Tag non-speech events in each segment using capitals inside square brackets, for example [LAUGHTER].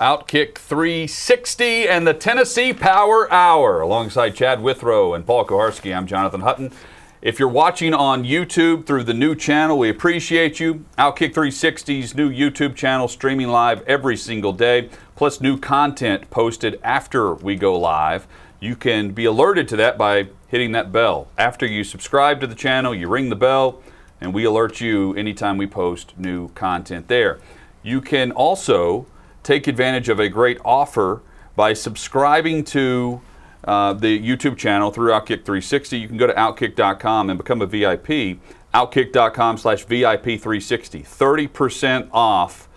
Outkick 360 and the Tennessee Power Hour. Alongside Chad Withrow and Paul Kuharsky, I'm Jonathan Hutton. If you're watching on YouTube through the new channel, we appreciate you. Outkick 360's new YouTube channel streaming live every single day, plus new content posted after we go live. You can be alerted to that by hitting that bell. After you subscribe to the channel, you ring the bell, and we alert you anytime we post new content there. You can also take advantage of a great offer by subscribing to uh, the YouTube channel through Outkick 360. You can go to Outkick.com and become a VIP. Outkick.com slash VIP 360. 30% off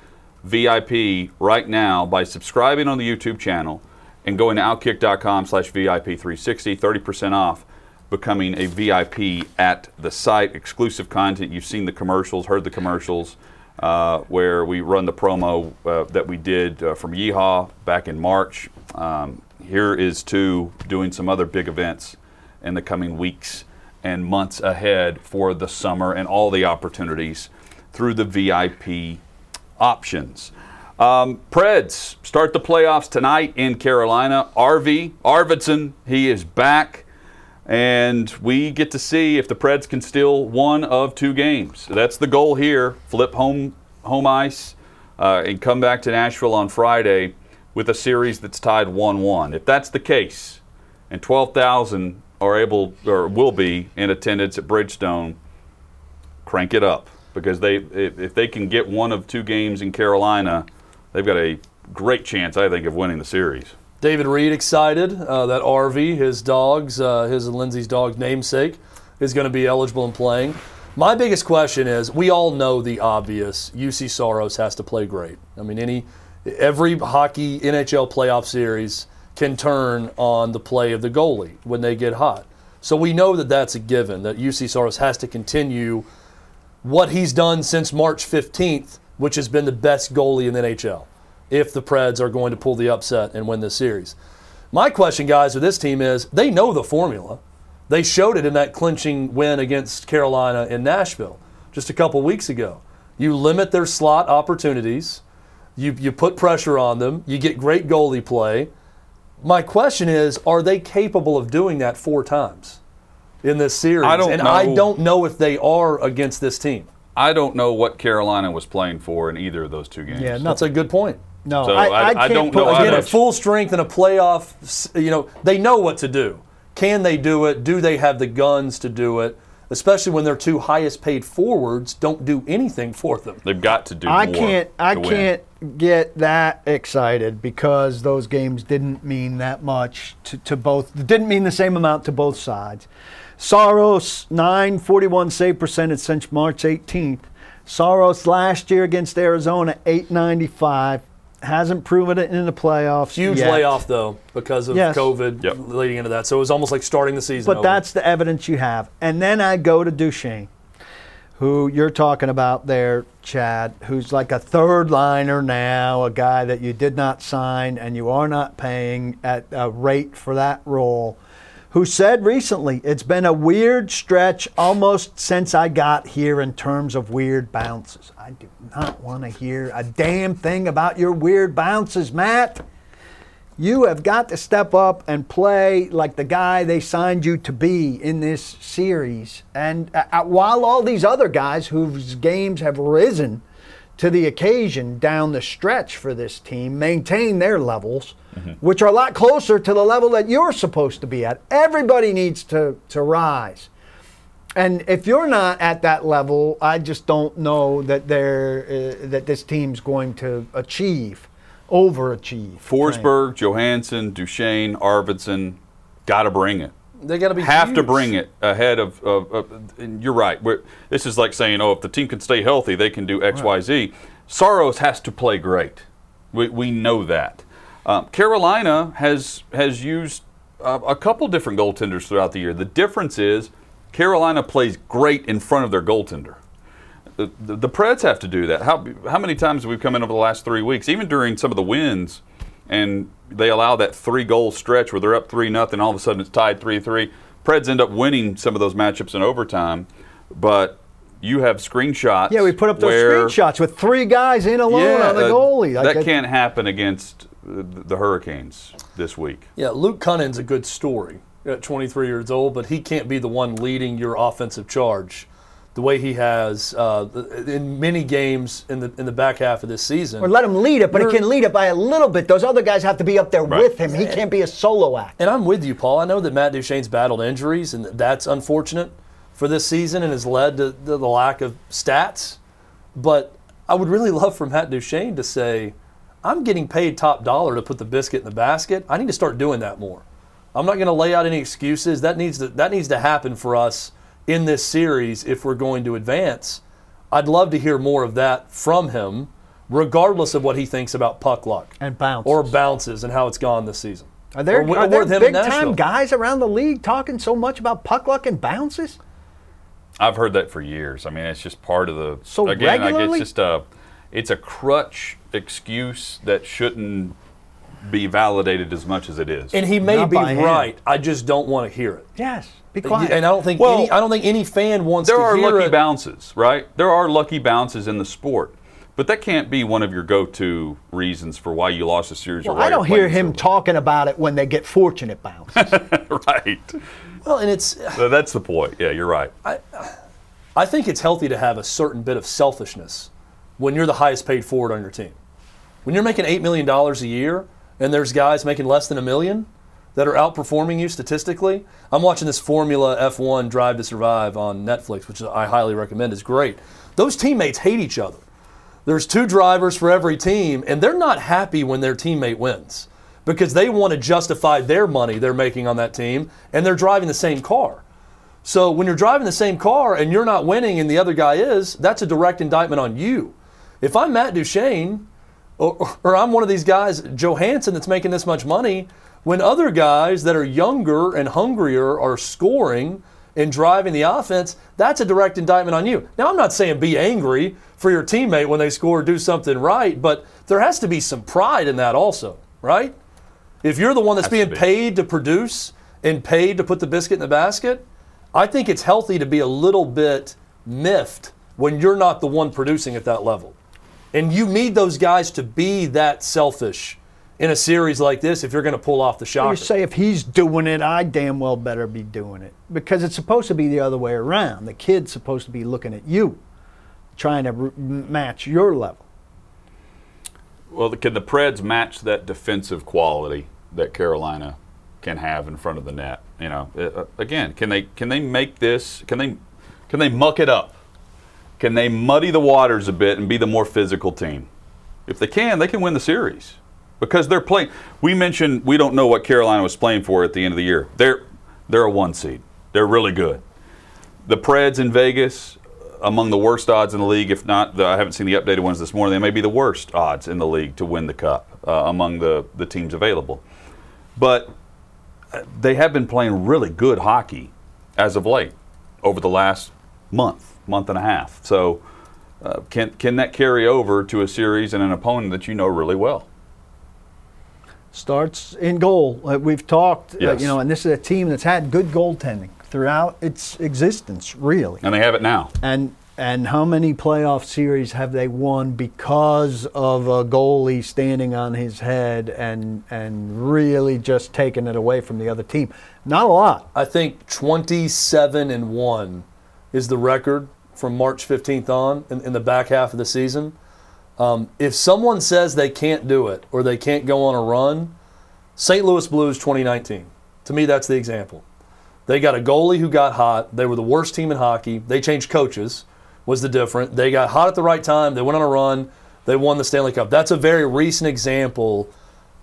VIP right now by subscribing on the YouTube channel and going to Outkick.com slash VIP 360. 30% off becoming a VIP at the site. Exclusive content. You've seen the commercials, heard the commercials uh, where we run the promo uh, that we did uh, from Yeehaw back in March. Um, here is to doing some other big events in the coming weeks and months ahead for the summer and all the opportunities through the VIP options. Um, Preds start the playoffs tonight in Carolina. RV Arvidsson, he is back. And we get to see if the Preds can steal one of two games. That's the goal here. Flip home home ice uh, and come back to Nashville on Friday with a series that's tied 1-1. If that's the case, and 12,000 are able or will be in attendance at Bridgestone, crank it up because they if they can get one of two games in Carolina, they've got a great chance, I think, of winning the series. David Reed excited uh, that RV, his dog's, uh, his and Lindsay's dog's namesake, is going to be eligible and playing. My biggest question is: we all know the obvious. Juuse Saros has to play great. I mean, any every hockey NHL playoff series can turn on the play of the goalie when they get hot. So we know that that's a given. That Juuse Saros has to continue what he's done since March 15th, which has been the best goalie in the NHL if the Preds are going to pull the upset and win this series. My question, guys, with this team is they know the formula. They showed it in that clinching win against Carolina in Nashville just a couple weeks ago. You limit their slot opportunities, you, you put pressure on them, you get great goalie play. My question is are they capable of doing that four times in this series? I don't and know. I don't know if they are against this team. I don't know what Carolina was playing for in either of those two games. Yeah, no, That's a good point. No. So I, I- I, I can't don't put, know Again, at full strength in a playoff, you know, they know what to do. Can they do it? Do they have the guns to do it? Especially when their two highest paid forwards don't do anything for them. They've got to do I more can't. I to can't get that excited because those games didn't mean that much to, to both. Didn't mean the same amount to both sides. Saros 941 save percentage since March 18th. Saros last year against Arizona 895 hasn't proven it in the playoffs. Huge yet. layoff though because of Yes. COVID Yep. leading into that. So it was almost like starting the season. But over. that's the evidence you have. And then I go to Duchene, who you're talking about there, Chad, who's like a third liner now, a guy that you did not sign and you are not paying at a rate for that role, who said recently, it's been a weird stretch almost since I got here in terms of weird bounces. I do not want to hear a damn thing about your weird bounces, Matt. You have got to step up and play like the guy they signed you to be in this series. And uh, uh, while all these other guys whose games have risen to the occasion down the stretch for this team maintain their levels, which are a lot closer to the level that you're supposed to be at. Everybody needs to, to rise. And if you're not at that level, I just don't know that they're uh, that this team's going to achieve, overachieve. Forsberg, Johansson, Duchene, Arvidsson, got to bring it. They got to be Have to bring it ahead of. of, of and you're right. We're, this is like saying, oh, if the team can stay healthy, they can do X, Y, Z. Saros has to play great. We, we know that. Um, Carolina has has used uh, a couple different goaltenders throughout the year. The difference is Carolina plays great in front of their goaltender. The, the, the Preds have to do that. How, how many times have we come in over the last three weeks, even during some of the wins, and they allow that three goal stretch where they're up 3 nothing, all of a sudden it's tied 3 3. Preds end up winning some of those matchups in overtime, but you have screenshots. Yeah, we put up those where- screenshots with three guys in alone Yeah, on the uh, goalie. Like, that can't happen against uh, the Hurricanes this week. Yeah, Luke Kunin's a good story at 23 years old, but he can't be the one leading your offensive charge the way he has uh, in many games in the in the back half of this season. Or let him lead it, but he can lead it by a little bit. Those other guys have to be up there Right. with him. He can't be a solo act. And I'm with you, Paul. I know that Matt Duchene's battled injuries, and that's unfortunate for this season and has led to the the lack of stats. But I would really love for Matt Duchene to say, I'm getting paid top dollar to put the biscuit in the basket. I need to start doing that more. I'm not going to lay out any excuses. That needs to, that needs to happen for us in this series if we're going to advance. I'd love to hear more of that from him, regardless of what he thinks about puck luck And bounces. or bounces and how it's gone this season. Are there, Or are there him big time guys around the league talking so much about puck luck and bounces? I've heard that for years. I mean, it's just part of the. So again, like regularly? it's just a, it's a crutch excuse that shouldn't be validated as much as it is. And he may Not be by him. right. I just don't want to hear it. Yes. Be quiet. And I don't think Well, any I don't think any fan wants there to are hear lucky it. bounces, right? There are lucky bounces in the sport, but that can't be one of your go-to reasons for why you lost a series. Well, why I don't hear him so talking about it when they get fortunate bounces. [LAUGHS] right. well, and it's [LAUGHS] So that's the point. Yeah, you're right. I, I think it's healthy to have a certain bit of selfishness when you're the highest paid forward on your team. When you're making eight million dollars a year and there's guys making less than a million that are outperforming you statistically. I'm watching this Formula F1 Drive to Survive on Netflix, which I highly recommend. is great. Those teammates hate each other. There's two drivers for every team, and they're not happy when their teammate wins because they want to justify their money they're making on that team, and they're driving the same car. So when you're driving the same car and you're not winning and the other guy is, that's a direct indictment on you. If I'm Matt Duchene, or, or I'm one of these guys, Johansson, that's making this much money, when other guys that are younger and hungrier are scoring and driving the offense, that's a direct indictment on you. Now, I'm not saying be angry for your teammate when they score, or do something right, but there has to be some pride in that also, right? If you're the one that's being be. paid to produce and paid to put the biscuit in the basket, I think it's healthy to be a little bit miffed when you're not the one producing at that level. And you need those guys to be that selfish in a series like this if you're going to pull off the shocker. You say if he's doing it, I damn well better be doing it because it's supposed to be the other way around. The kid's supposed to be looking at you, trying to r- match your level. Well, can the Preds match that defensive quality that Carolina can have in front of the net? You know, uh, again, can they can they make this? Can they can they muck it up? Can they muddy the waters a bit and be the more physical team? If they can, they can win the series because they're playing. We mentioned we don't know what Carolina was playing for at the end of the year. They're they're a one seed. They're really good. The Preds in Vegas, among the worst odds in the league, if not, the, I haven't seen the updated ones this morning. They may be the worst odds in the league to win the cup uh, among the, the teams available. But uh, they have been playing really good hockey as of late over the last month, month and a half. So, uh, can, can that carry over to a series and an opponent that you know really well? Starts in goal. Uh, we've talked, uh, you know, and this is a team that's had good goaltending throughout its existence, really. And they have it now. And and how many playoff series have they won because of a goalie standing on his head and and really just taking it away from the other team? Not a lot. I think 27 and 1 is the record from March 15th on in, in the back half of the season. Um, if someone says they can't do it or they can't go on a run, St. Louis Blues 2019. To me, that's the example. They got a goalie who got hot. They were the worst team in hockey. They changed coaches, was the different. They got hot at the right time. They went on a run. They won the Stanley Cup. That's a very recent example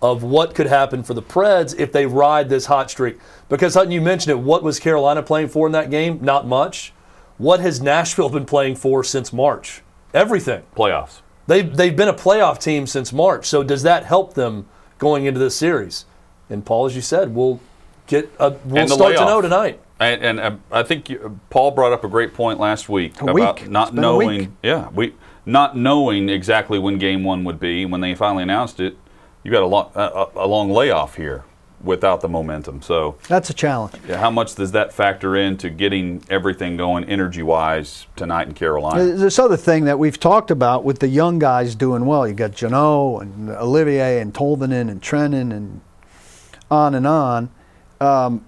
of what could happen for the Preds if they ride this hot streak. Because Hutton, you mentioned it. What was Carolina playing for in that game? Not much. What has Nashville been playing for since March? Everything. Playoffs. They've, they've been a playoff team since March. So does that help them going into this series? And Paul, as you said, we'll get a, we'll And the start to know tonight. And, and uh, I think you, Paul brought up a great point last week A about week. not It's been a knowing. week. Yeah, we not knowing exactly when Game One would be. When they finally announced it, you got a long a, a long layoff here. Without the momentum. So, That's a challenge. yeah, how much does that factor into getting everything going energy wise tonight in Carolina? This other thing that we've talked about with the young guys doing well. You got Jeannot and Olivier and Tolvanen and Trenin and on and on. Um,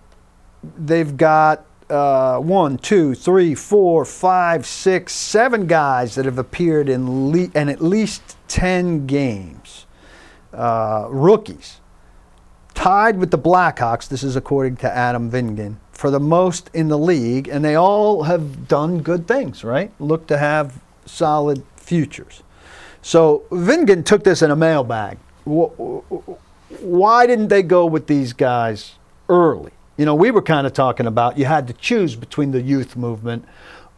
they've got uh, one, two, three, four, five, six, seven guys that have appeared in, le- in at least 10 games. Uh, rookies. Tied with the Blackhawks, this is according to Adam Vingan, for the most in the league, and they all have done good things, right? Look to have solid futures. So Vingan took this in a mailbag. Wh- wh- Why didn't they go with these guys early? You know, we were kind of talking about you had to choose between the youth movement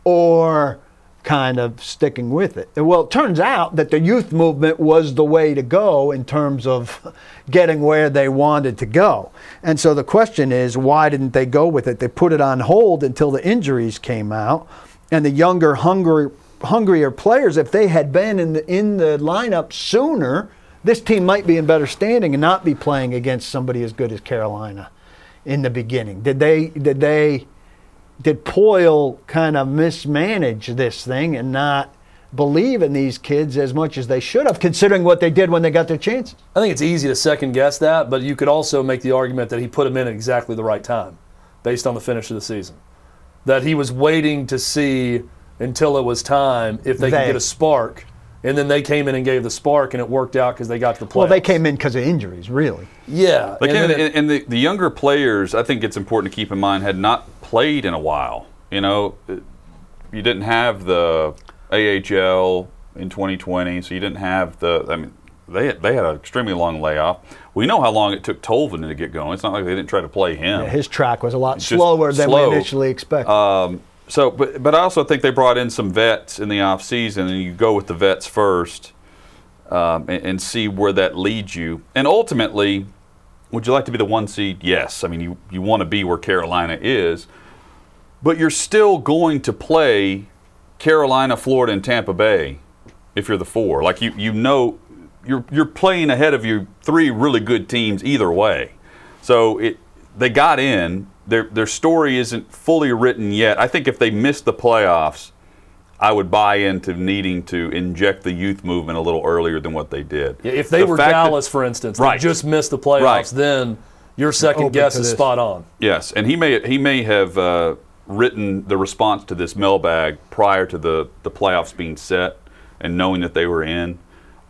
or kind of sticking with it. Well, it turns out that the youth movement was the way to go in terms of getting where they wanted to go. And so the question is, why didn't they go with it? They put it on hold until the injuries came out, and the younger, hungry, hungrier players, if they had been in the in the lineup sooner, this team might be in better standing and not be playing against somebody as good as Carolina in the beginning. Did they? Did they? Did Poile kind of mismanage this thing and not believe in these kids as much as they should have, considering what they did when they got their chances? I think it's easy to second guess that, but you could also make the argument that he put them in at exactly the right time, based on the finish of the season. That he was waiting to see until it was time if they, They. could get a spark, and then they came in and gave the spark, and it worked out because they got to the playoffs. Well, they came in because of injuries, really. Yeah, Like, and and, then it- and the, the younger players, I think it's important to keep in mind, had not played in a while. You know, you didn't have the AHL in 2020, so you didn't have the. I mean, they had, they had an extremely long layoff. We know how long it took Tolvanen to get going. It's not like they didn't try to play him. Yeah, his track was a lot just slower than slow. we initially expected. Um, So, but but I also think they brought in some vets in the off season, and you go with the vets first, um, and, and see where that leads you. And ultimately, would you like to be the one seed? Yes. I mean, you you want to be where Carolina is, but you're still going to play Carolina, Florida, and Tampa Bay if you're the four. Like you you know, you're you're playing ahead of your three really good teams either way. So it they got in. Their their story isn't fully written yet. I think if they missed the playoffs, I would buy into needing to inject the youth movement a little earlier than what they did. if they The were fact that- Dallas, for instance, Right. they just missed the playoffs, Right. then your second guess is spot on. Yes, and he may he may have uh, written the response to this mailbag prior to the the playoffs being set and knowing that they were in.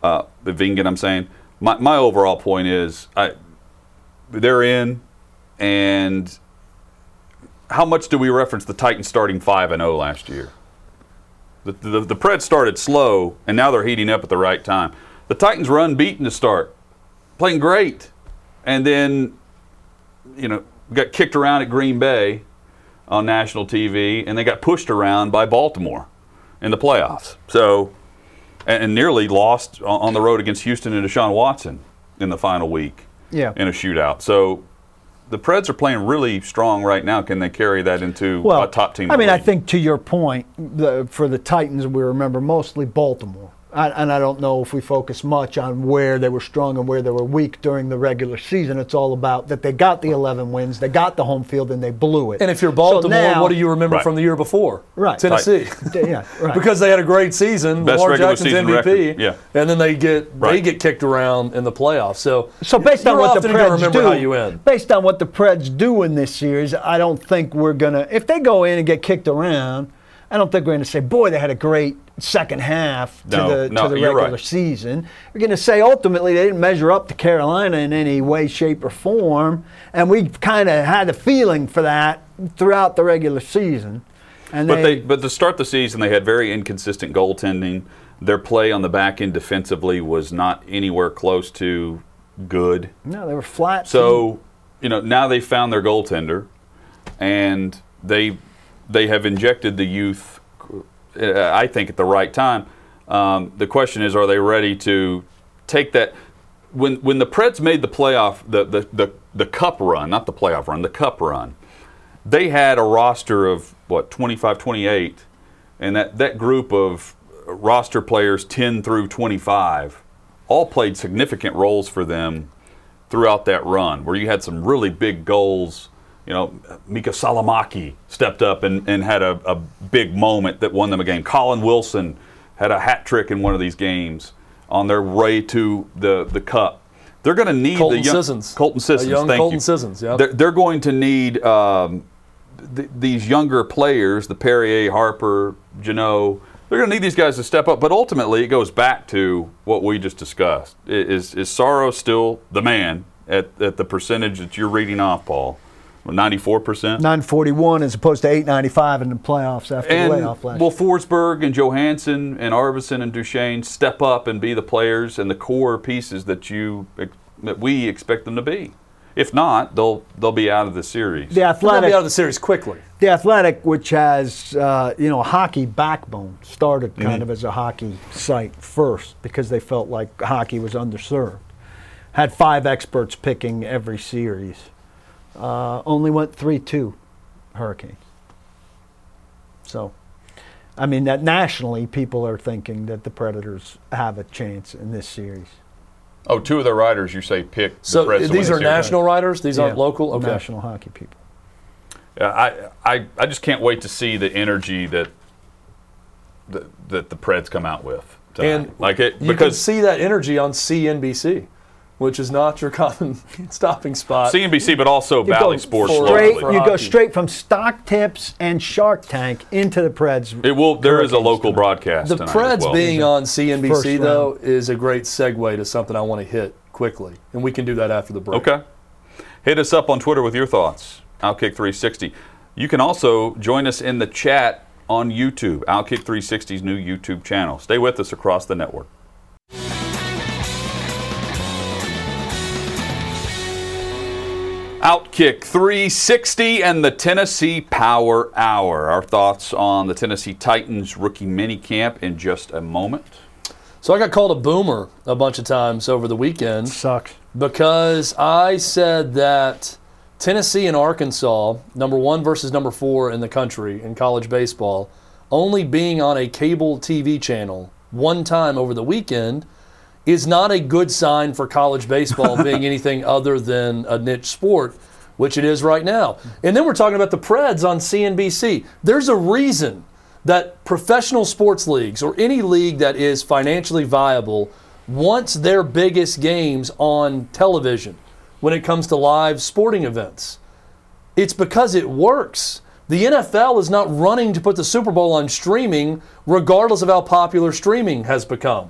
Uh, the Vingan, I'm saying, my my overall point is, I they're in, and how much do we reference the Titans starting five and zero last year? The, the the Preds started slow, and now they're heating up at the right time. The Titans were unbeaten to start, playing great, and then you know, got kicked around at Green Bay on national TV, and they got pushed around by Baltimore in the playoffs. So, and, and nearly lost on, on the road against Houston and Deshaun Watson in the final week Yeah. in a shootout. So, the Preds are playing really strong right now. Can they carry that into well, a top team? I mean, I think to your point, the, for the Titans, we remember mostly Baltimore. I, and I don't know if we focus much on where they were strong and where they were weak during the regular season. It's all about that they got the 11 wins, they got the home field, and they blew it. And if you're So Baltimore, now- what do you remember Right. from the year before? Right. Tennessee. yeah, right. [LAUGHS] because they had a great season, Best Lamar regular Jackson's season MVP, record, yeah. and then they get they get kicked around in the playoffs. So, So based on what the Preds remember do, how you end. based on what the Preds do in this series, I don't think we're gonna. If they go in and get kicked around, I don't think we're gonna say, "Boy, they had a great second half to No, the no, to the regular right. season." We're gonna say ultimately they didn't measure up to Carolina in any way, shape, or form, and we kind of had a feeling for that throughout the regular season. And But they, but to start the season, they had very inconsistent goaltending. Their play on the back end defensively was not anywhere close to good. no, they were flat. So, you know, now they found their goaltender, and they they have injected the youth. Uh, I think at the right time. Um, the question is, are they ready to take that? When when the Preds made the playoff, the the the, the cup run, not the playoff run, the cup run, they had a roster of what 25, 28, and that that group of roster players 10 through 25 all played significant roles for them throughout that run where you had some really big goals. You know, Miikka Salomäki stepped up and, and had a, a big moment that won them a game. Colin Wilson had a hat trick in one of these games on their way to the, the cup. They're going to need Colton the young, Sissons. Colton Sissons. young thank Colton you. Sissons, yeah. They're, they're going to need um, th- these younger players, the Perrier, Harper, Jeannot. They're going to need these guys to step up. But ultimately, it goes back to what we just discussed. Is is Saros still the man at, at the percentage that you're reading off, Paul? Ninety-four percent. 941 as opposed to 895 in the playoffs after And the layoff last will year. Forsberg and Johansson and Arvidsson and Duchene step up and be the players and the core pieces that you that we expect them to be? If not, they'll they'll be out of the series. The They'll be out of the series quickly. the athletic, which has uh, you know a hockey backbone, started Mm-hmm. kind of as a hockey site first because they felt like hockey was underserved. Had five experts picking every series. Uh, only went three-two, Hurricanes. So, I mean that nationally, people are thinking that the Predators have a chance in this series. Oh, two of the riders you say pick. So Preds to these win are the series. national riders. These aren't local. Okay. national hockey people. Yeah, I, I I just can't wait to see the energy that that, that the Preds come out with. tonight. And like it You can because see that energy on CNBC, which is not your [LAUGHS] common stopping spot. CNBC, but also You Bally Sports Straight, you go straight from stock tips and Shark Tank into the Preds. It will. There is a local tonight. broadcast. the tonight as Preds well. being on First CNBC though is a great segue to something I want to hit quickly, and we can do that after the break. Okay. Hit us up on Twitter with your thoughts. Outkick360. You can also join us in the chat on YouTube, Outkick360's new YouTube channel. Stay with us across the network. Outkick 360 and the Tennessee Power Hour. Our thoughts on the Tennessee Titans rookie minicamp in just a moment. So I got called a boomer a bunch of times over the weekend. Sucks. because I said that Tennessee and Arkansas, number one versus number four in the country in college baseball, only being on a cable TV channel one time over the weekend is not a good sign for college baseball [LAUGHS] being anything other than a niche sport, which it is right now. And then we're talking about the Preds on CNBC. There's a reason that professional sports leagues or any league that is financially viable wants their biggest games on television when it comes to live sporting events. It's because it works. The NFL is not running to put the Super Bowl on streaming, regardless of how popular streaming has become.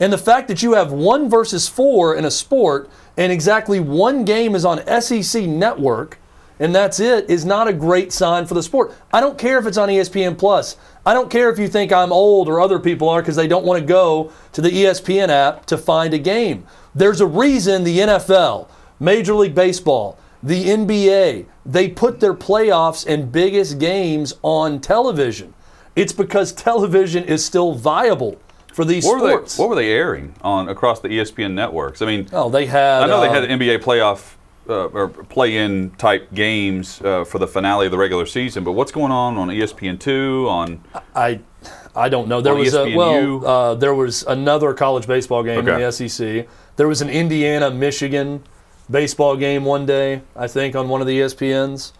And the fact that you have one versus four in a sport and exactly one game is on SEC Network and that's it is not a great sign for the sport. I don't care if it's on ESPN Plus. I don't care if you think I'm old or other people are because they don't want to go to the ESPN app to find a game. There's a reason the NFL, Major League Baseball, the NBA, they put their playoffs and biggest games on television. It's because television is still viable for these What were, sports. they, what were they airing on across the ESPN networks? I mean, oh, they had. I know they um, had NBA playoff uh, or play-in type games uh, for the finale of the regular season, but what's going on on ESPN two? On I I don't know. There was a well, uh, there was another college baseball game Okay. in the SEC. There was an Indiana Michigan baseball game one day, I think, on one of the ESPNs.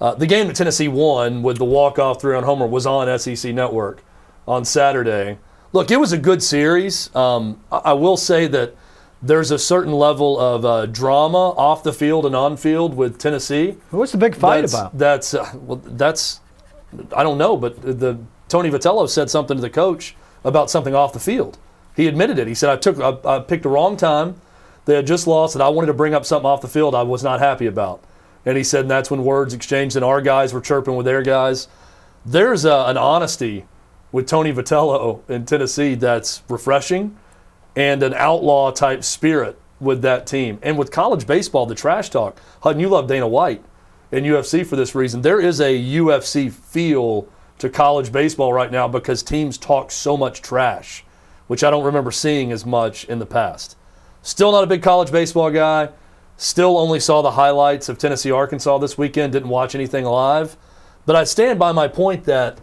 Uh, the game that Tennessee won with the walk-off three-run homer was on SEC Network on Saturday. Look, it was a good series. Um, I, I will say that there's a certain level of uh, drama off the field and on field with Tennessee. What's the big fight that's, about? That's uh, well, that's I don't know, but the Tony Vitello said something to the coach about something off the field. He admitted it. He said I took I, I picked the wrong time. They had just lost, and I wanted to bring up something off the field I was not happy about. And he said and that's when words exchanged, and our guys were chirping with their guys. There's a, an honesty with Tony Vitello in Tennessee that's refreshing, and an outlaw type spirit with that team. And with college baseball, the trash talk. Hutton, you love Dana White in UFC for this reason. There is a UFC feel to college baseball right now because teams talk so much trash, which I don't remember seeing as much in the past. Still not a big college baseball guy. Still only saw the highlights of Tennessee Arkansas this weekend, didn't watch anything live. But I stand by my point that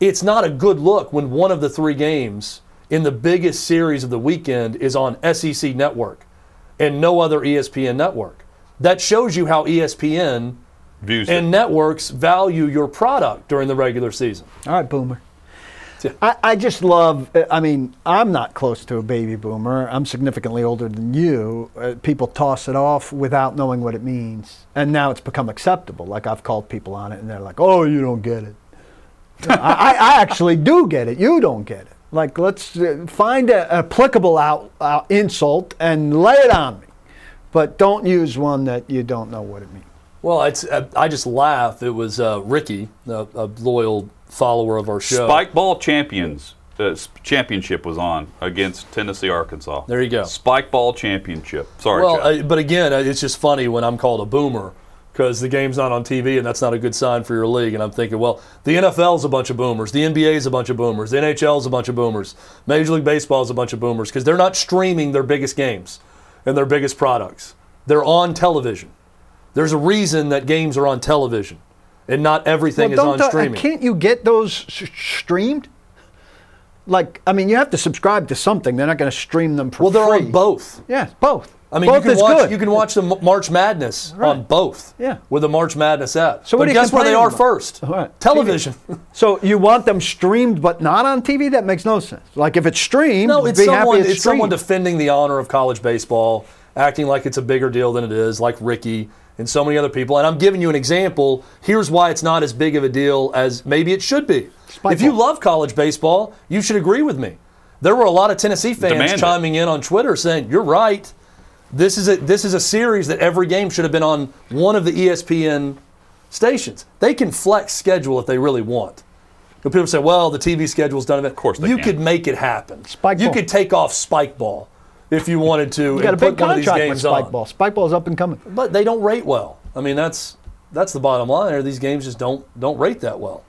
it's not a good look when one of the three games in the biggest series of the weekend is on SEC Network. and no other ESPN network. That shows you how ESPN Views it. and networks value your product during the regular season. All right, boomer. I, I just love, I mean, I'm not close to a baby boomer. I'm significantly older than you. Uh, people toss it off without knowing what it means. And now it's become acceptable. Like I've called people on it and they're like, oh, you don't get it. I, I I actually do get it. You don't get it. Like, let's uh, find an applicable out, out insult and lay it on me. But don't use one that you don't know what it means. Well, it's, uh, I just laugh. It was uh, Ricky, a, a loyal follower of our show. Spike Ball Champions uh, Championship was on against Tennessee, Arkansas. There you go. Spike Ball Championship. Sorry, Well, Chad. uh, but again, uh, it's just funny when I'm called a boomer because the game's not on TV and that's not a good sign for your league. And I'm thinking, well, the NFL's a bunch of boomers, the NBA's a bunch of boomers, the NHL's a bunch of boomers, Major League Baseball's a bunch of boomers because they're not streaming their biggest games and their biggest products. They're on television. There's a reason that games are on television and not everything is on uh, streaming. Can't you get those s- streamed? Like, I mean, you have to subscribe to something. They're not going to stream them for well, they're free. on both. Yeah, both. I mean, both you can is watch good. you can watch the March Madness on both. Yeah. With the March Madness app. So what but you guess where they are about? first? Right. Television. [LAUGHS] so you want them streamed but not on TV? That makes no sense. Like if it's streamed, No, it's be someone. happy it's, It's someone defending the honor of college baseball, acting like it's a bigger deal than it is, like Ricky and so many other people. And I'm giving you an example. Here's why it's not as big of a deal as maybe it should be. Spike if you love college baseball, you should agree with me. There were a lot of Tennessee fans Demand it. chiming in on Twitter saying, "You're right. This is a this is a series that every game should have been on one of the ESPN stations. They can flex schedule if they really want." But people say, "Well, the TV schedule's done it." Of course they you can. could make it happen. Spike you ball. could take off Spike Ball if you wanted to. You got a and big put one of these contract with games Spike on. Ball. Spike Ball's up and coming. But they don't rate well. I mean, that's that's the bottom line. There, these games just don't don't rate that well.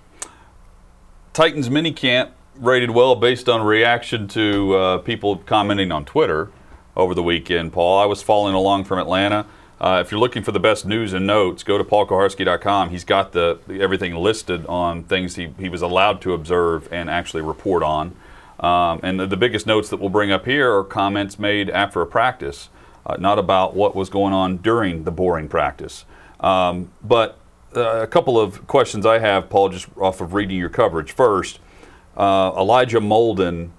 Titans minicamp rated well based on reaction to uh, people commenting on Twitter over the weekend. Paul, I was following along from Atlanta. Uh, if you're looking for the best news and notes, go to paulkuharsky.com. He's got the, everything listed on things he, he was allowed to observe and actually report on. Um, and the, the biggest notes that we'll bring up here are comments made after a practice, uh, not about what was going on during the boring practice. Um, but uh, a couple of questions I have, Paul, just off of reading your coverage. First, uh, Elijah Molden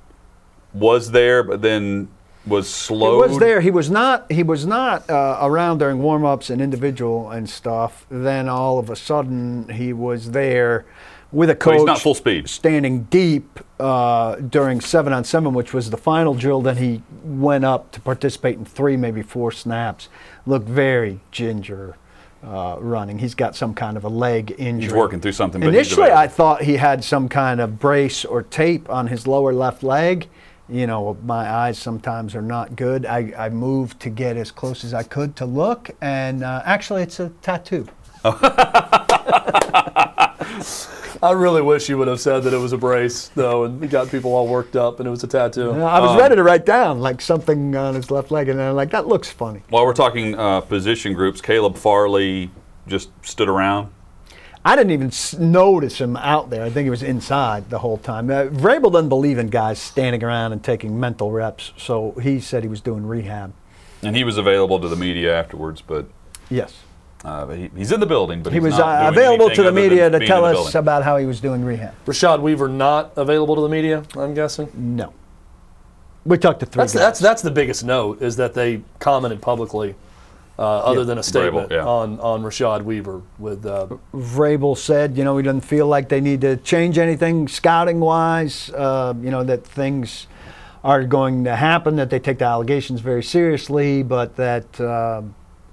was there, but then was slow. He was there. He was not. He was not uh, around during warm-ups and individual and stuff. Then all of a sudden, he was there with a So coach. he's not full speed. Standing deep uh, during seven on seven, which was the final drill. Then he went up to participate in three, maybe four snaps. Looked very ginger. Uh, running, he's got some kind of a leg injury. He's working through something. Initially, I thought he had some kind of brace or tape on his lower left leg. You know, my eyes sometimes are not good. I, I moved to get as close as I could to look, and uh, actually, it's a tattoo. [LAUGHS] I really wish you would have said that it was a brace, though, and it got people all worked up, and it was a tattoo. I was ready to write down like something on his left leg, and then I'm like, that looks funny. While we're talking uh, position groups, Caleb Farley just stood around. I didn't even notice him out there. I think he was inside the whole time. Uh, Vrabel doesn't believe in guys standing around and taking mental reps, so he said he was doing rehab. And he was available to the media afterwards, but Yes. uh, he, he's in the building. But He he's was not uh, doing available to the media to tell us building. about how he was doing rehab. Rashad Weaver not available to the media. I'm guessing. No. We talked to three That's guys. that's that's the biggest note is that they commented publicly, uh, other Yeah. than a statement yeah. on on Rashad Weaver with. Uh, Vrabel said, you know, he doesn't feel like they need to change anything scouting wise. Uh, you know that things are going to happen, that they take the allegations very seriously, but that uh,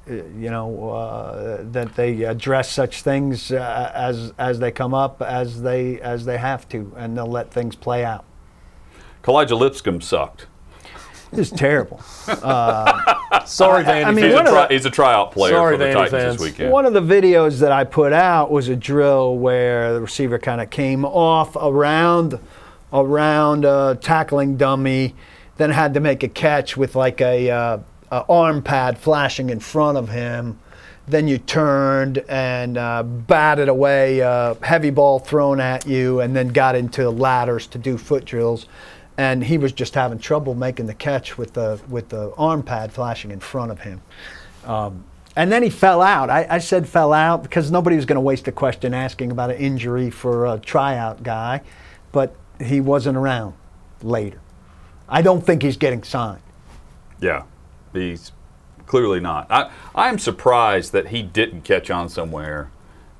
you know uh, that they address such things uh, as as they come up, as they as they have to, and they'll let things play out. Kalija Lipscomb sucked. It's terrible. sorry, I- I mean, He's a, tri- the- he's a tryout player Sorry, for the Vandy Titans fans. this weekend. One of the videos that I put out was a drill where the receiver kind of came off around, around a tackling dummy, then had to make a catch with like a, uh, a arm pad flashing in front of him. then you turned and uh, batted away a heavy ball thrown at you, and then got into ladders to do foot drills. And he was just having trouble making the catch with the with the arm pad flashing in front of him. Um, and then he fell out. I, I said fell out because nobody was going to waste a question asking about an injury for a tryout guy, but he wasn't around later. I don't think he's getting signed. Yeah, he's clearly not. I, I'm surprised that he didn't catch on somewhere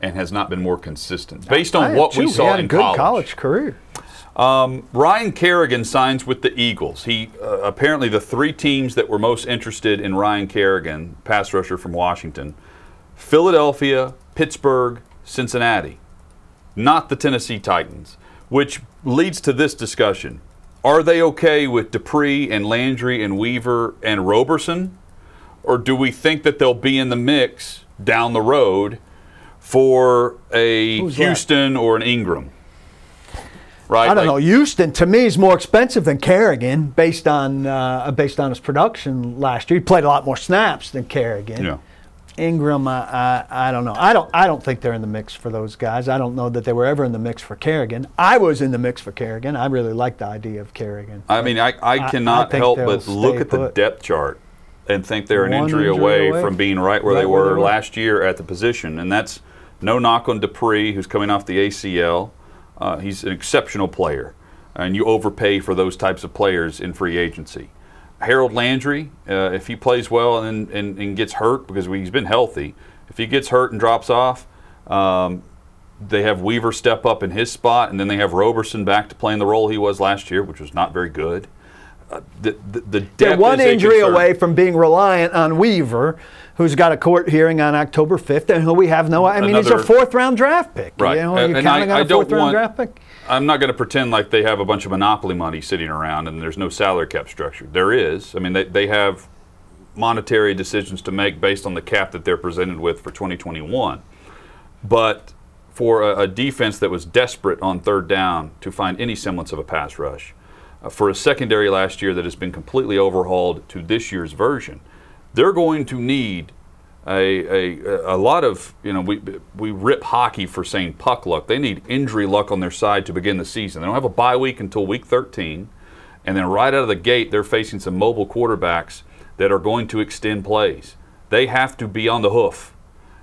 and has not been more consistent based on what too. we He saw in good college. college career. Ryan Kerrigan signs with the Eagles. He uh, apparently the three teams that were most interested in Ryan Kerrigan, pass rusher from Washington, Philadelphia, Pittsburgh, Cincinnati, not the Tennessee Titans, which leads to this discussion. Are they okay with Dupree and Landry and Weaver and Roberson? Or do we think that they'll be in the mix down the road for a Who's that? Houston or an Ingram? Right? I don't Like- know. Houston to me is more expensive than Kerrigan based on uh, based on his production last year. He played a lot more snaps than Kerrigan. Yeah. Ingram, I, I, I don't know. I don't I don't think they're in the mix for those guys. I don't know that they were ever in the mix for Kerrigan. I was in the mix for Kerrigan. I really like the idea of Kerrigan. I mean, I, I I cannot help but look at the depth chart and think they're an injury, injury away, away. from being right where they Right where were they were. last year at the position. And that's no knock on Dupree, who's coming off the ACL. Uh, he's an exceptional player, and you overpay for those types of players in free agency. Harold Landry, uh, if he plays well and, and, and gets hurt because he's been healthy, if he gets hurt and drops off, um, they have Weaver step up in his spot, and then they have Roberson back to playing the role he was last year, which was not very good. Uh, the, the, the They're one is injury concern. away from being reliant on Weaver, who's got a court hearing on October 5th, and who we have no. I mean, he's a fourth round draft pick. Right. You know, And- you and counting I- on I a don't fourth round want- draft pick? I'm not going to pretend like they have a bunch of monopoly money sitting around and there's no salary cap structure. There is. I mean, they, they have monetary decisions to make based on the cap that they're presented with for 2021. But for a, a defense that was desperate on third down to find any semblance of a pass rush, uh, for a secondary last year that has been completely overhauled to this year's version, they're going to need a, a, a lot of you know we we rip hockey for saying puck luck. They need injury luck on their side to begin the season. They don't have a bye week until week 13, and then right out of the gate they're facing some mobile quarterbacks that are going to extend plays. They have to be on the hoof,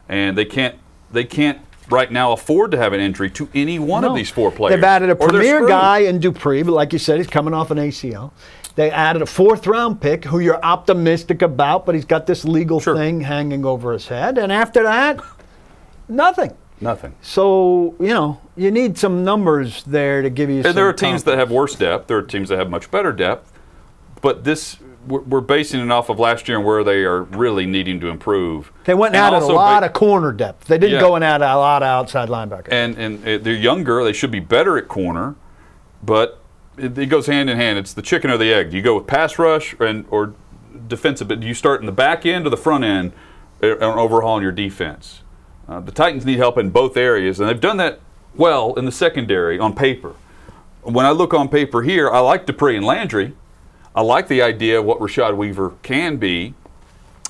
and they can't they can't right now afford to have an injury to any one of these four players. They've added a premier guy in Dupree, but like you said, he's coming off an ACL. They added a fourth round pick who you're optimistic about, but he's got this legal Sure. thing hanging over his head. And after that, nothing. Nothing. So, you know, you need some numbers there to give you And some there are teams that have worse depth. There are teams that have much better depth. But this, we're basing it off of last year and where they are really needing to improve. They went and added a lot ba- of corner depth. They didn't Yeah. go and add a lot of outside linebackers. and and uh, they're younger. They should be better at corner, but it, it goes hand in hand. It's the chicken or the egg. Do you go with pass rush and or defensive? But do you start in the back end or the front end uh, on overhauling your defense? Uh, the Titans need help in both areas, and they've done that well in the secondary on paper. When I look on paper here, I like Dupree and Landry. I like the idea of what Rashad Weaver can be,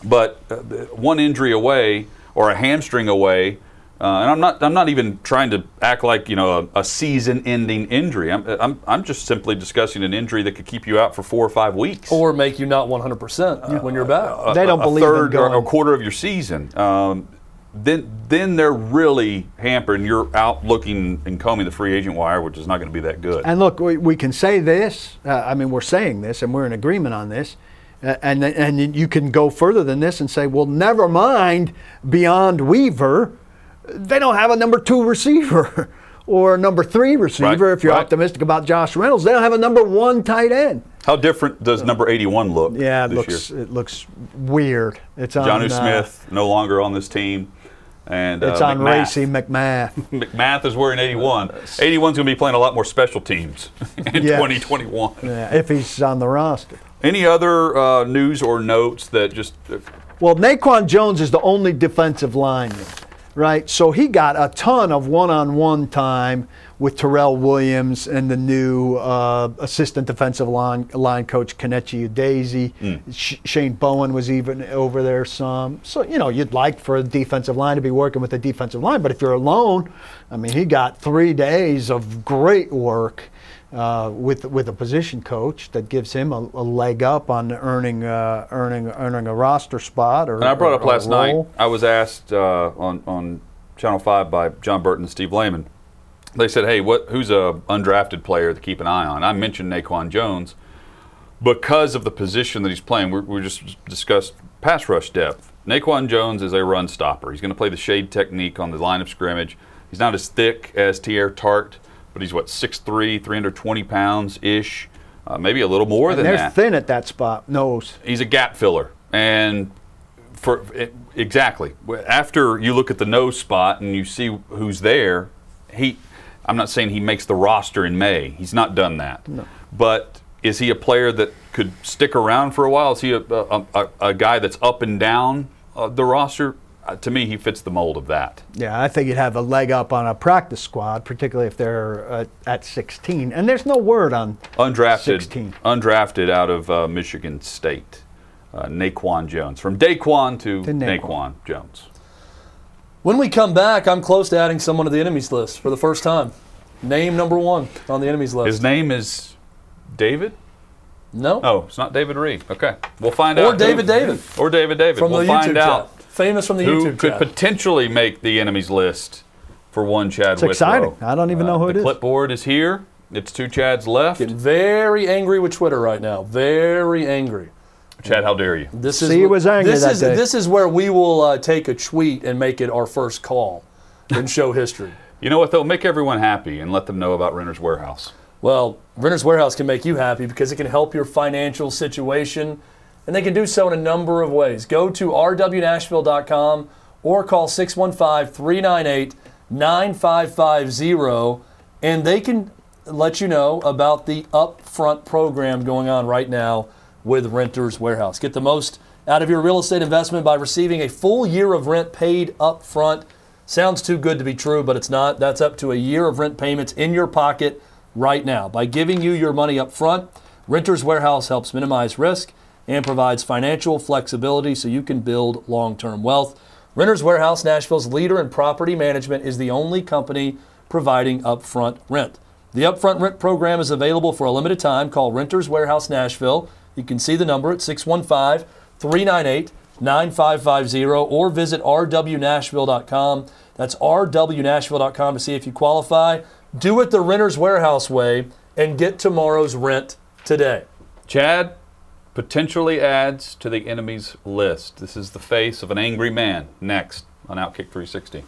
but uh, one injury away or a hamstring away, uh, and I'm not I'm not even trying to act like you know a, a season-ending injury. I'm, I'm I'm just simply discussing an injury that could keep you out for four or five weeks. Or make you not 100% when you're back. they don't a believe in third or a quarter of your season. Um, then then they're really hampered, and you're out looking and combing the free agent wire, which is not going to be that good. And look, we, we can say this. Uh, I mean, we're saying this, and we're in agreement on this. Uh, and and you can go further than this and say, well, never mind beyond Weaver, they don't have a number two receiver [LAUGHS] or a number three receiver. Right, if you're right. optimistic about Josh Reynolds, they don't have a number one tight end. How different does number 81 look? Yeah, it looks year? it looks weird. It's on Jonnu uh, Smith no longer on this team, and It's uh, on McMath. Racey McMath. [LAUGHS] McMath is wearing 81. 81's going to be playing a lot more special teams [LAUGHS] in Yeah. 2021. yeah, if he's on the roster. Any other uh, news or notes that just uh, Well, Naquan Jones is the only defensive lineman, right? So he got a ton of one-on-one time with Terrell Williams and the new uh, assistant defensive line line coach Kenechi Udeze. Sh- Shane Bowen was even over there some. So you know you'd like for a defensive line to be working with a defensive line, but if you're alone, I mean he got three days of great work. Uh, with with a position coach that gives him a, a leg up on earning uh, earning earning a roster spot or And I brought or- up last night. I was asked uh, on on Channel Five by John Burton and Steve Lehman. They said, "Hey, what? Who's a undrafted player to keep an eye on?" I mentioned Naquan Jones because of the position that he's playing. We're, we just discussed pass rush depth. Naquan Jones is a run stopper. He's going to play the shade technique on the line of scrimmage. He's not as thick as Teair Tart, but he's what 6'3", 320 pounds ish, uh, maybe a little more And than they're that. thin at that spot. Nose. he's a gap filler. And for it, exactly. After you look at the nose spot and you see who's there he i'm not saying he makes the roster in may. He's not done that. No. but is he a player that could stick around for a while? Is he a, a, a, a guy that's up and down uh, the roster uh, to me he fits the mold of that Yeah, I think you'd have a leg up on a practice squad, particularly if they're uh, at 16. And there's no word on undrafted 16. undrafted out of uh, michigan state uh, Naquan Jones from Daquan to, To Naquan. Naquan Jones. When we come back, I'm close to adding someone to the enemies list for the first time. Name number one on the enemies list. His name is David. no. Oh, it's not David Reed. Okay, we'll find Or out. Or David who- David. Or David David. from we'll the find YouTube out chat. Famous from the who YouTube could chat. potentially make the enemies list for one Chad It's exciting. Withrow. I don't even know who the it is. clipboard is here. It's two Chads left. Getting very angry with Twitter right now. Very angry. Chad, how dare you? This is See, he was angry this that is day. this is where we will uh, take a tweet and make it our first call in show history. [LAUGHS] You know what though? Make everyone happy and let them know about Renter's Warehouse. Well, Renter's Warehouse can make you happy because it can help your financial situation, and they can do so in a number of ways. Go to rwnashville.com or call 615 398 9550, and they can let you know about the upfront program going on right now with Renter's Warehouse. Get the most out of your real estate investment by receiving a full year of rent paid upfront. Sounds too good to be true, but it's not. That's up to a year of rent payments in your pocket right now. By giving you your money up front, Renters Warehouse helps minimize risk and provides financial flexibility so you can build long term wealth. Renters Warehouse, Nashville's leader in property management, is the only company providing upfront rent. The upfront rent program is available for a limited time. Call Renters Warehouse Nashville. You can see the number at 615 398 9550 or visit rwnashville.com. That's rwnashville.com to see if you qualify. Do it the Renters Warehouse way and get tomorrow's rent today. Chad potentially adds to the enemy's list. This is the face of an angry man. Next on Outkick 360.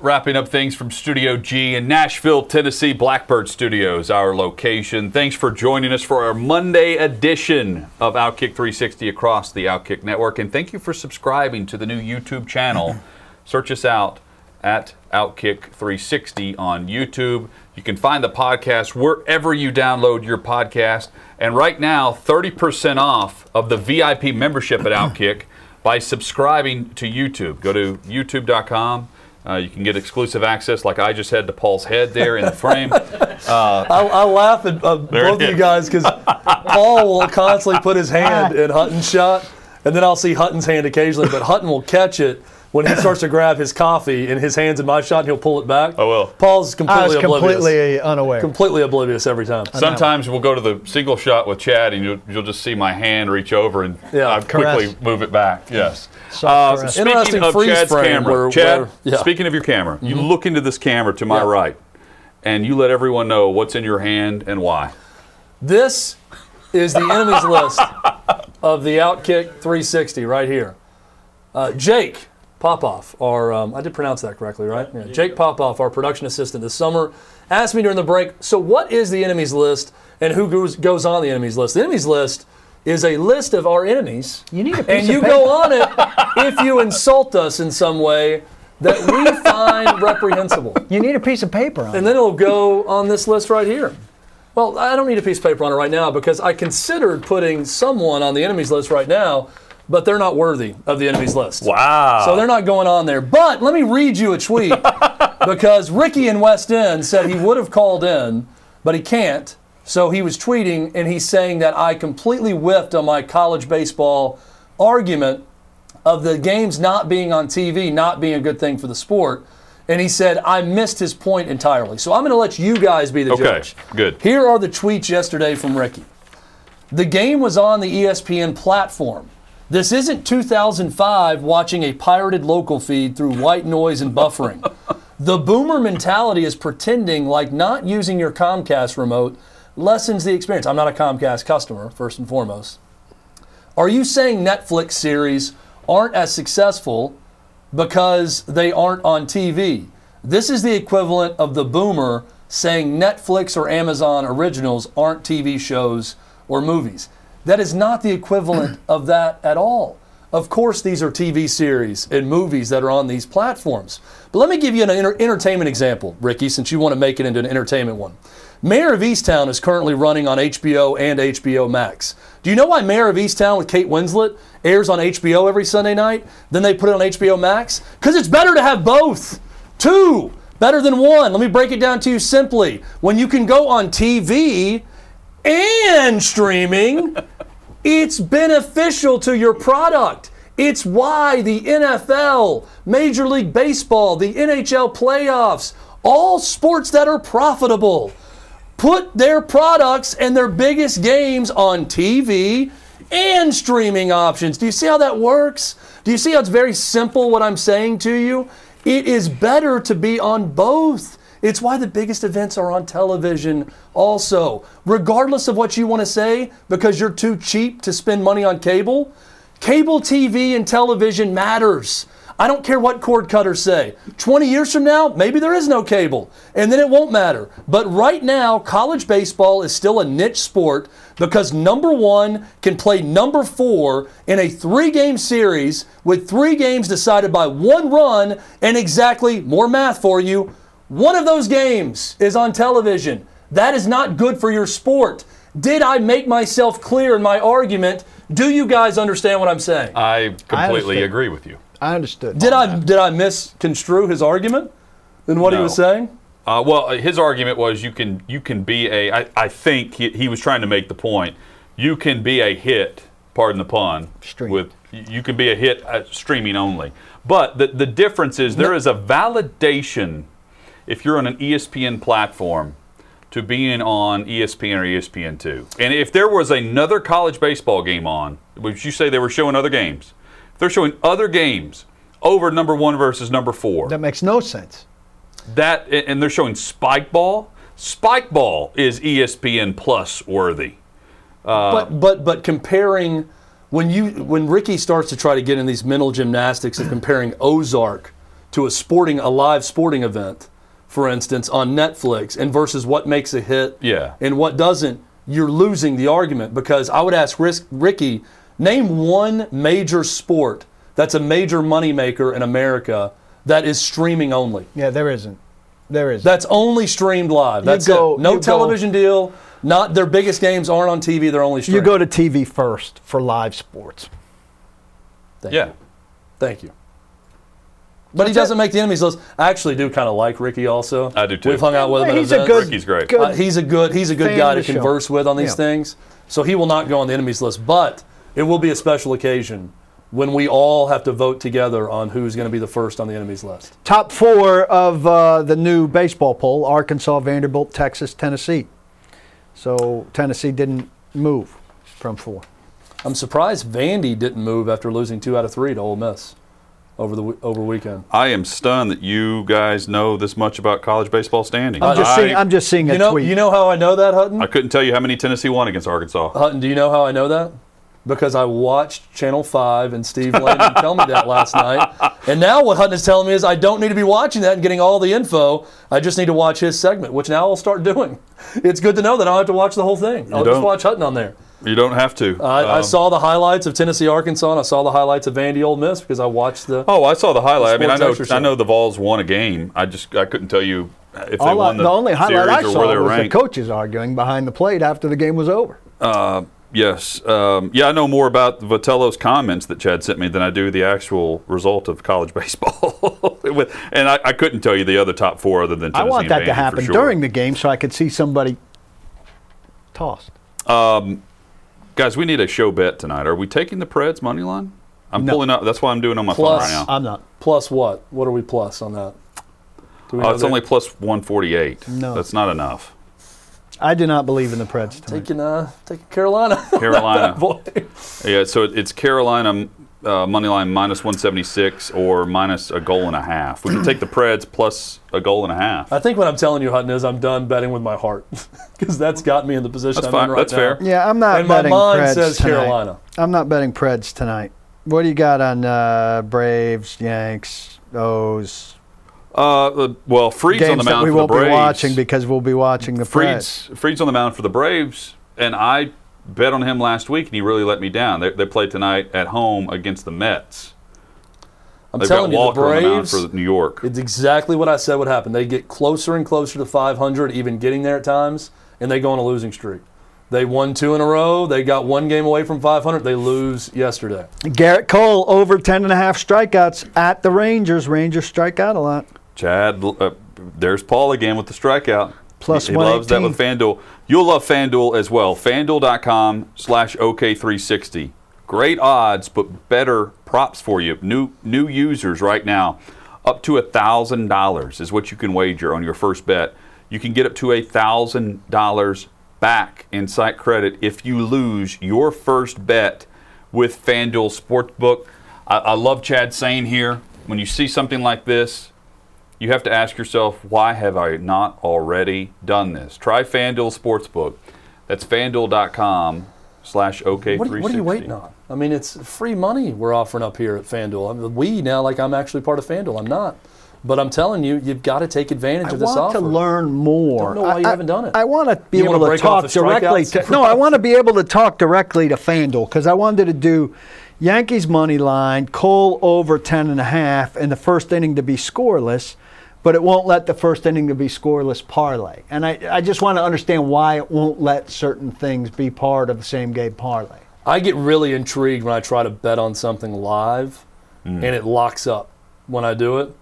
Wrapping up things from Studio G in Nashville, Tennessee, Blackbird Studios, our location. Thanks for joining us for our Monday edition of Outkick 360 across the Outkick Network. And thank you for subscribing to the new YouTube channel. Search us out at Outkick 360 on YouTube. You can find the podcast wherever you download your podcast. And right now, 30% off of the VIP membership at Outkick [COUGHS] by subscribing to YouTube. Go to youtube.com. Uh, you can get exclusive access, like I just had to Paul's head there in the frame. [LAUGHS] I, I laugh at uh, [LAUGHS] both of you guys because Paul will constantly put his hand [LAUGHS] in Hutton's shot, and then I'll see Hutton's hand occasionally, but Hutton will catch it when he starts to grab his coffee and his hand's in my shot and he'll pull it back. Oh, well. Paul's completely I completely was oblivious. completely unaware. completely oblivious every time. Sometimes we'll go to the single shot with Chad, and you'll, you'll just see my hand reach over and Yeah. I quickly Caress. move it back. Yes. Uh, speaking Interesting of freeze Chad's frame camera, where- Chad. where- yeah. Speaking of your camera, you look into this camera to my Yeah. right, and you let everyone know what's in your hand and why. This is the enemies list of the Outkick 360 right here. Uh, Jake Popoff, our um, I did pronounce that correctly, right? Yeah. Jake Popoff, our production assistant this summer, asked me during the break. So, what is the enemies list, and who goes goes on the enemies list? The enemies list is a list of our enemies, You need a piece and of you paper. go on it if you insult us in some way that we find [LAUGHS] reprehensible You need a piece of paper on and it. then it'll go on this list right here. Well, I don't need a piece of paper on it right now because I considered putting someone on the enemies list right now, but they're not worthy of the enemy's list. Wow. So they're not going on there. But let me read you a tweet [LAUGHS] because Ricky in West End said he would have called in, but he can't. So he was tweeting and he's saying that I completely whiffed on my college baseball argument of the games not being on TV, not being a good thing for the sport. And he said, I missed his point entirely. So I'm going to let you guys be the Okay, judge. good. Here are the tweets yesterday from Ricky. The game was on the ESPN platform. This isn't 2005 watching a pirated local feed through white noise and buffering. the boomer mentality is pretending like not using your Comcast remote lessens the experience. I'm not a Comcast customer, first and foremost. Are you saying Netflix series aren't as successful because they aren't on TV? This is the equivalent of the boomer saying Netflix or Amazon originals aren't TV shows or movies. That is not the equivalent [CLEARS THROAT] of that at all. Of course, these are TV series and movies that are on these platforms. But let me give you an enter- entertainment example, Ricky, since you want to make it into an entertainment one. Mare of Easttown is currently running on HBO and HBO Max. Do you know why Mare of Easttown with Kate Winslet airs on HBO every Sunday night? Then they put it on HBO Max? Because it's better to have both. Two, better than one. Let me break it down to you simply. When you can go on TV and streaming, it's beneficial to your product. It's why the NFL, Major League Baseball, the NHL playoffs, all sports that are profitable, put their products and their biggest games on TV and streaming options. Do you see how that works? Do you see how it's very simple what I'm saying to you? It is better to be on both. It's why the biggest events are on television also. Regardless of what you want to say, because you're too cheap to spend money on cable, cable TV and television matters. I don't care what cord cutters say. 20 years from now, maybe there is no cable, and then it won't matter. But right now, college baseball is still a niche sport because number one can play number four in a three game series with three games decided by one run, and exactly more math for you. One of those games is on television. That is not good for your sport. Did I make myself clear in my argument? Do you guys understand what I'm saying? I completely understand. agree with you. I understood. Did I did I misconstrue his argument in what he was saying? Uh, well, his argument was you can you can be a. I, I think he, he was trying to make the point. You can be a hit. Pardon the pun. Stream. With you can be a hit at streaming only. But the the difference is there is a validation if you're on an ESPN platform to being on ESPN or ESPN two. And if there was another college baseball game on, would you say they were showing other games? If they're showing other games over number one versus number four That makes no sense. that and they're showing spike ball spike ball is espn plus worthy uh, but but but comparing when you when Ricky starts to try to get in these mental gymnastics of comparing Ozark to a sporting a live sporting event, for instance, on Netflix, and versus what makes a hit Yeah. and what doesn't, you're losing the argument because I would ask Ris- Ricky, name one major sport that's a major moneymaker in America that is streaming only. Yeah, there isn't. There isn't. That's only streamed live. That's go- it. No you go- television deal. Not their biggest games aren't on TV. They're only you go to TV first for live sports. Thank yeah you. Thank you. But he doesn't make the enemies list. I actually do kind of like Ricky also. I do too. We've hung out with him. he's a events. good. Ricky's great. good- Uh, he's a good. He's a good guy of to converse with on these Yeah. things. So he will not go on the enemies list. But it will be a special occasion when we all have to vote together on who's going to be the first on the enemies list. Top four of uh, the new baseball poll: Arkansas, Vanderbilt, Texas, Tennessee. So Tennessee didn't move from four. I'm surprised Vandy didn't move after losing two out of three to Ole Miss over the we- over weekend. i am stunned that you guys know this much about college baseball standings I'm just I, seeing. I'm just seeing a You know, tweet. you know how I know that, Hutton? I couldn't tell you how many tennessee won against arkansas Hutton, do you know how I know that? Because I watched Channel 5 and Steve Landon tell me that last night. And now what Hutton is telling me is I don't need to be watching that and getting all the info. I just need to watch his segment, which now I'll start doing. It's good to know that I don't have to watch the whole thing. I'll just don't. watch Hutton on there. You don't have to I, I Um, saw the highlights of Tennessee, Arkansas, and I saw the highlights of Vandy Ole Miss because I watched the. oh i saw the highlight i mean i know Extra i know the vols won a game i just i couldn't tell you if they All I- won the, the, only highlight series I or saw where they were the coaches arguing behind the plate after the game was over. Yes. Um, yeah, I know more about Vitello's comments that Chad sent me than I do the actual result of college [LAUGHS] baseball. With- and I, I couldn't tell you the other top four other than I want that to Vandy for happen sure. during the game so I could see somebody tossed. Guys, we need a show bet tonight. Are we taking the Preds money line? I'm No. pulling up. That's why I'm doing it on my Plus- phone right now. I'm not. Plus what? What are we plus on that? Do we Oh, it's that? only plus 148. No. That's not enough. I do not believe in the Preds tonight. taking uh taking Carolina. [LAUGHS] Carolina. Boy. Yeah, so it- it's Carolina uh, money line minus 176 or minus a goal and a half. We can take the Preds plus a goal and a half. I think what I'm telling you, Hutton, is I'm done betting with my heart [LAUGHS] because that's got me in the position That's I'm fine. in right That's now. fair. Yeah, I'm not And my betting mind Preds says tonight. Carolina. I'm not betting Preds tonight. What do you got on uh, Braves, Yanks, O's? Uh, well, Fried's on Games the that mound we for the won't Braves. be watching because we'll be watching the Preds. Fried's, Fried's on the mound for the Braves, and I bet on him last week, and he really let me down. They, they play tonight at home against the Mets. I'm They've telling got you, Walker the on the Braves. for New York. It's exactly what I said would happen. They get closer and closer to 500, even getting there at times, and they go on a losing streak. They won two in a row. They got one game away from 500. They lose yesterday. Gerrit Cole over 10 and a half strikeouts at the Rangers. Rangers strike out a lot. Chad, uh, there's Paul again with the strikeout. Plus he, he loves that 118. with FanDuel. You'll love FanDuel as well. FanDuel.com slash OK360. Great odds, but better props for you. New new users right now. Up to $1,000 is what you can wager on your first bet. You can get up to $1,000 back in site credit if you lose your first bet with FanDuel Sportsbook. I, I love Chad saying here when you see something like this, you have to ask yourself, why have I not already done this? Try FanDuel Sportsbook. That's fanduel.com slash OK360. What, are- what are you waiting on? I mean, it's free money we're offering up here at FanDuel. I mean, we now, like I'm actually part of FanDuel. I'm not. But I'm telling you, you've got to take advantage I of this offer. I want to learn more. Don't know why you I- haven't done it. I want to be You able wanna to talk directly strikeouts? to. No, I want to be able to talk directly to FanDuel because I wanted to do Yankees money line, Cole over 10 and a half, and the first inning to be scoreless, but it won't let the first inning to be scoreless parlay. And I, I just want to understand why it won't let certain things be part of the same game parlay. I get really intrigued when I try to bet on something live mm. and it locks up when I do it.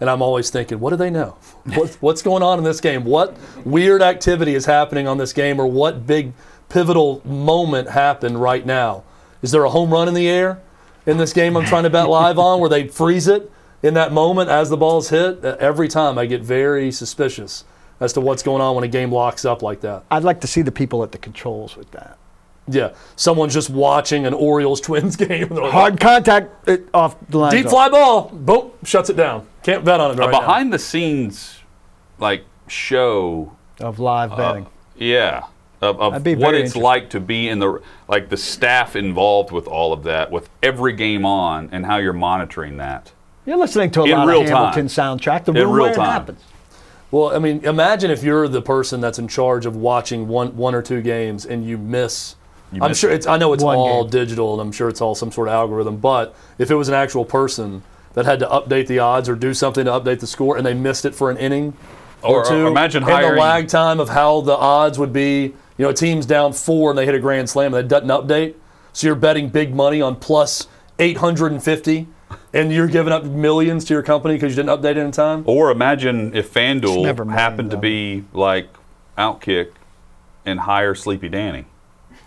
And I'm always thinking, what do they know? [LAUGHS] What, what's going on in this game? What weird activity is happening on this game, or what big pivotal moment happened right now? Is there a home run in the air in this game I'm trying to bet live on where they freeze it in that moment as the ball's hit? Uh, Every time I get very suspicious as to what's going on when a game locks up like that. I'd like to see the people at the controls with that. Yeah, someone's just watching an Orioles Twins [LAUGHS] game. And they're like, Hard contact it, off the line. Deep fly ball, boom, shuts it down. Can't bet on it A right now. behind the scenes like show of live Uh, betting. Yeah. Of, of what it's like to be in the like the staff involved with all of that, with every game on, and how you're monitoring that. You're listening to a in lot real of Hamilton soundtrack. The In room real where it time. happens. Well, I mean, imagine if you're the person that's in charge of watching one one or two games and you miss. I'm miss sure it's. I know it's all game. digital, and I'm sure it's all some sort of algorithm. But if it was an actual person that had to update the odds or do something to update the score, and they missed it for an inning or, Or- or two, imagine and the lag time of how the odds would be. You know, a team's down four and they hit a grand slam and it doesn't update, so you're betting big money on plus 850, and you're giving up millions to your company because you didn't update it in time. Or imagine if never FanDuel mind, happened to be like Outkick and hire Sleepy Danny.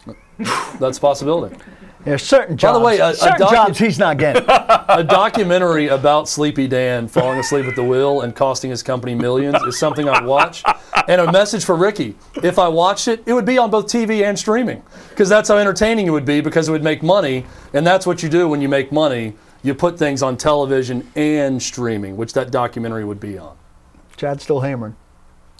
[LAUGHS] That's a possibility. There's certain jobs. By the way, a- a certain docu- jobs he's not getting. [LAUGHS] a documentary about Sleepy Dan falling asleep at the wheel and costing his company millions is something I'd watch. And a message for Ricky: if I watched it, it would be on both TV and streaming, because that's how entertaining it would be. Because it would make money, and that's what you do when you make money. You put things on television and streaming, which that documentary would be on. Chad's still hammering.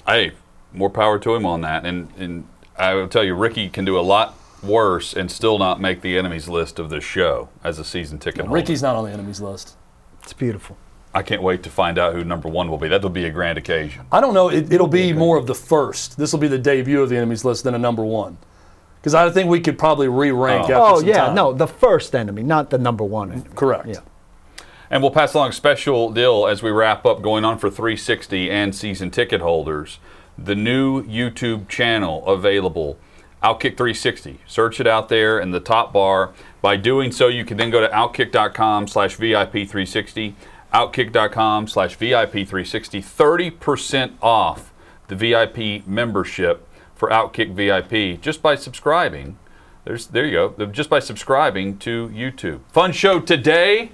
Hey, more power to him on that. And and I will tell you, Ricky can do a lot worse and still not make the enemies list of this show as a season ticket holder. Ricky's not on the enemies list. It's beautiful. I can't wait to find out who number one will be. That'll be a grand occasion. I don't know. It, it'll be more of the first. This will be the debut of the enemies list than a number one, because I think we could probably re-rank. Oh. after Oh some yeah, time. no, the first enemy, not the number one enemy. correct. Yeah. And we'll pass along a special deal as we wrap up going on for 360 and season ticket holders. The new YouTube channel available Outkick 360. Search it out there in the top bar. By doing so, you can then go to outkick.com slash VIP360, outkick.com slash VIP360, 30% off the VIP membership for Outkick VIP just by subscribing. There's, there you go, just by subscribing to YouTube. Fun show today.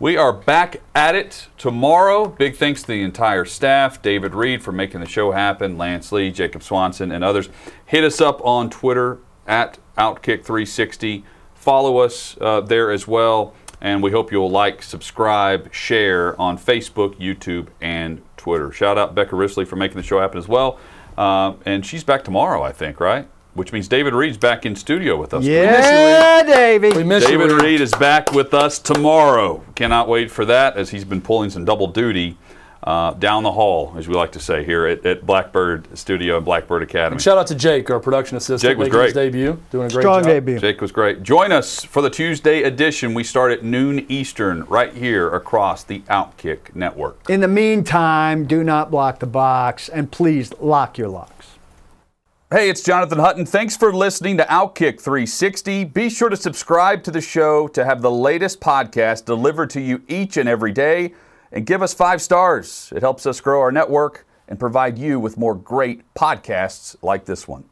We are back at it tomorrow. Big thanks to the entire staff, David Reed for making the show happen, Lance Lee, Jacob Swanson, and others. Hit us up on Twitter at Outkick360. Follow us uh, there as well, and we hope you'll like, subscribe, share on Facebook, YouTube, and Twitter. Shout out Becca Risley for making the show happen as well. Uh, and she's back tomorrow, I think, right? Which means David Reed's back in studio with us. Yeah, Davey. We miss David you. Reed. Reed is back with us tomorrow. Cannot wait for that as he's been pulling some double duty uh, down the hall, as we like to say here at, at Blackbird Studio and Blackbird Academy. Shout out to Jake, our production assistant, Jake was making his great. debut, doing a great Strong job. debut. Jake was great. Join us for the Tuesday edition. We start at noon Eastern right here across the Outkick Network. In the meantime, do not block the box and please lock your locks. Hey, it's Jonathan Hutton. Thanks for listening to Outkick 360. Be sure to subscribe to the show to have the latest podcast delivered to you each and every day. And give us five stars. It helps us grow our network and provide you with more great podcasts like this one.